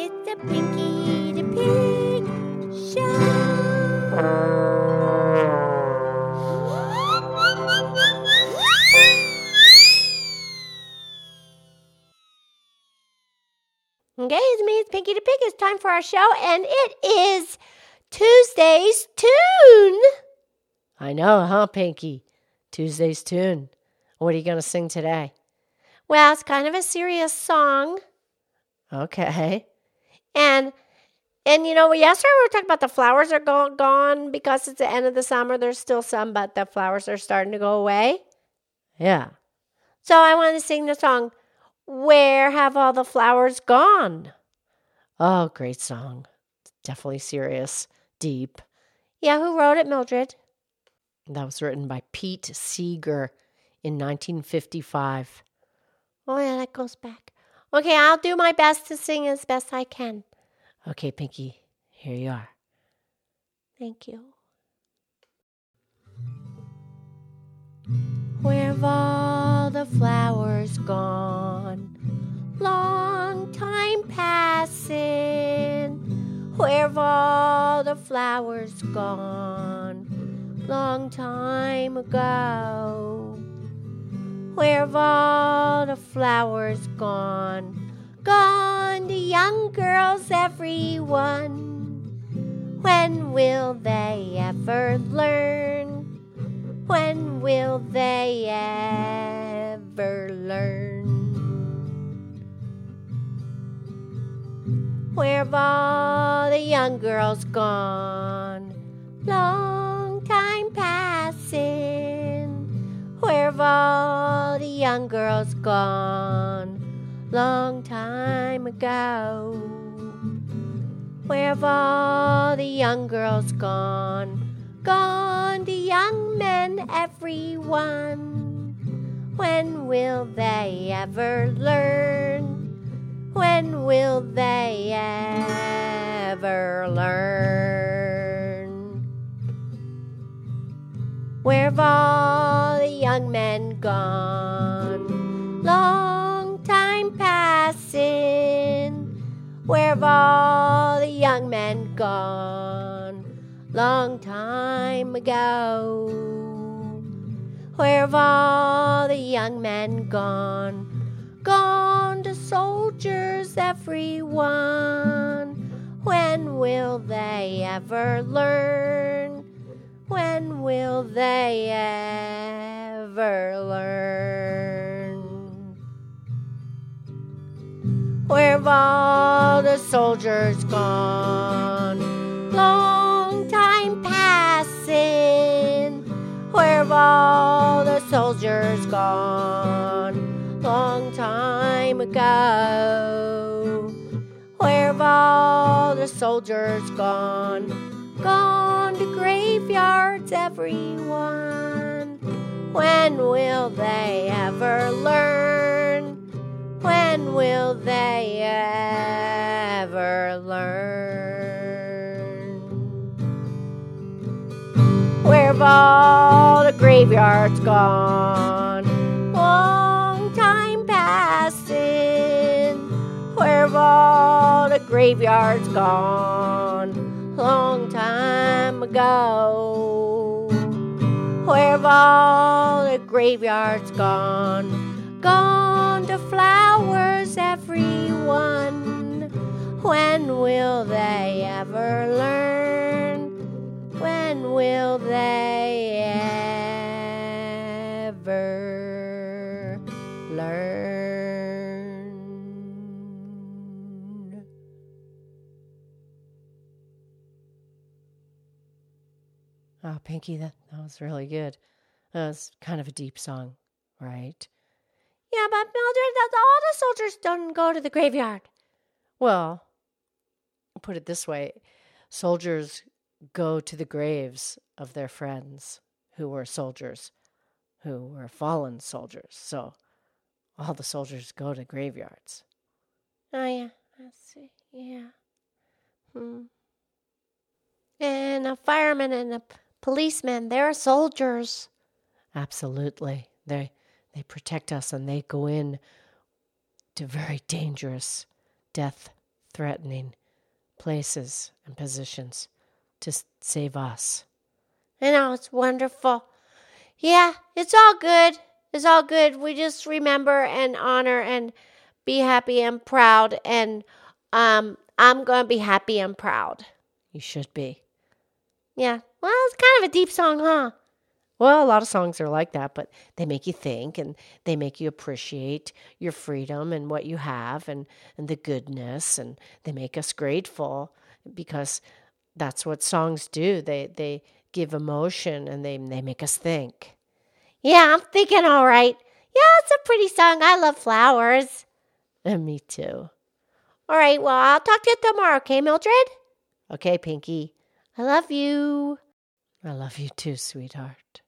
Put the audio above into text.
It's a Pinky the Pig show. Okay, it's me, it's Pinky the Pig. It's time for our show, and it is Tuesday's tune. I know, huh, Pinky? Tuesday's tune. What are you going to sing today? Well, it's kind of a serious song. Okay. And and you know, yesterday we were talking about the flowers are gone, gone because it's the end of the summer. There's still some, but the flowers are starting to go away. Yeah. So I want to sing the song, Where Have All the Flowers Gone? Oh, great song. Definitely serious, deep. Yeah, who wrote it, Mildred? That was written by Pete Seeger in 1955. Oh, yeah, that goes back. Okay, I'll do my best to sing as best I can. Okay, Pinky, here you are. Thank you. Where've all the flowers gone? Long time passing. Where've all the flowers gone? Long time ago. Where've all the flowers gone? Gone the young girls, everyone. When will they ever learn? When will they ever learn? Where've all the young girls gone? Long time passing. Where've all the young girls gone? Long time ago. Where've all the young girls gone? Gone the young men, everyone. When will they ever learn? When will they ever learn? Where've all the young men gone? Time passing. Where've all the young men gone? Long time ago. Where've all the young men gone? Gone to soldiers, everyone. When will they ever learn? When will they ever learn? Where've all the soldiers gone? Long time passing. Where've all the soldiers gone? Long time ago. Where've all the soldiers gone? Gone to graveyards, everyone. When will they ever learn? When will they ever learn? Where've all the graveyards gone? Long time passing. Where've all the graveyards gone? Long time ago. Where've all the graveyards gone? Gone to flowers, everyone. When will they ever learn? When will they ever learn? Oh, Pinky, that, that was really good. That was kind of a deep song, right? Yeah, but Mildred, all the soldiers don't go to the graveyard. Well, put it this way soldiers go to the graves of their friends who were soldiers, who were fallen soldiers. So all the soldiers go to graveyards. Oh, yeah, I see. Yeah. Hmm. And a fireman and a p- policeman, they're soldiers. Absolutely. They they protect us and they go in to very dangerous death threatening places and positions to save us. I know, it's wonderful. Yeah, it's all good. It's all good. We just remember and honor and be happy and proud. And um, I'm going to be happy and proud. You should be. Yeah. Well, it's kind of a deep song, huh? Well, a lot of songs are like that, but they make you think and they make you appreciate your freedom and what you have and, and the goodness and they make us grateful because that's what songs do. They they give emotion and they they make us think. Yeah, I'm thinking all right. Yeah, it's a pretty song. I love flowers. And me too. All right, well, I'll talk to you tomorrow, okay, Mildred? Okay, Pinky. I love you. I love you too, sweetheart.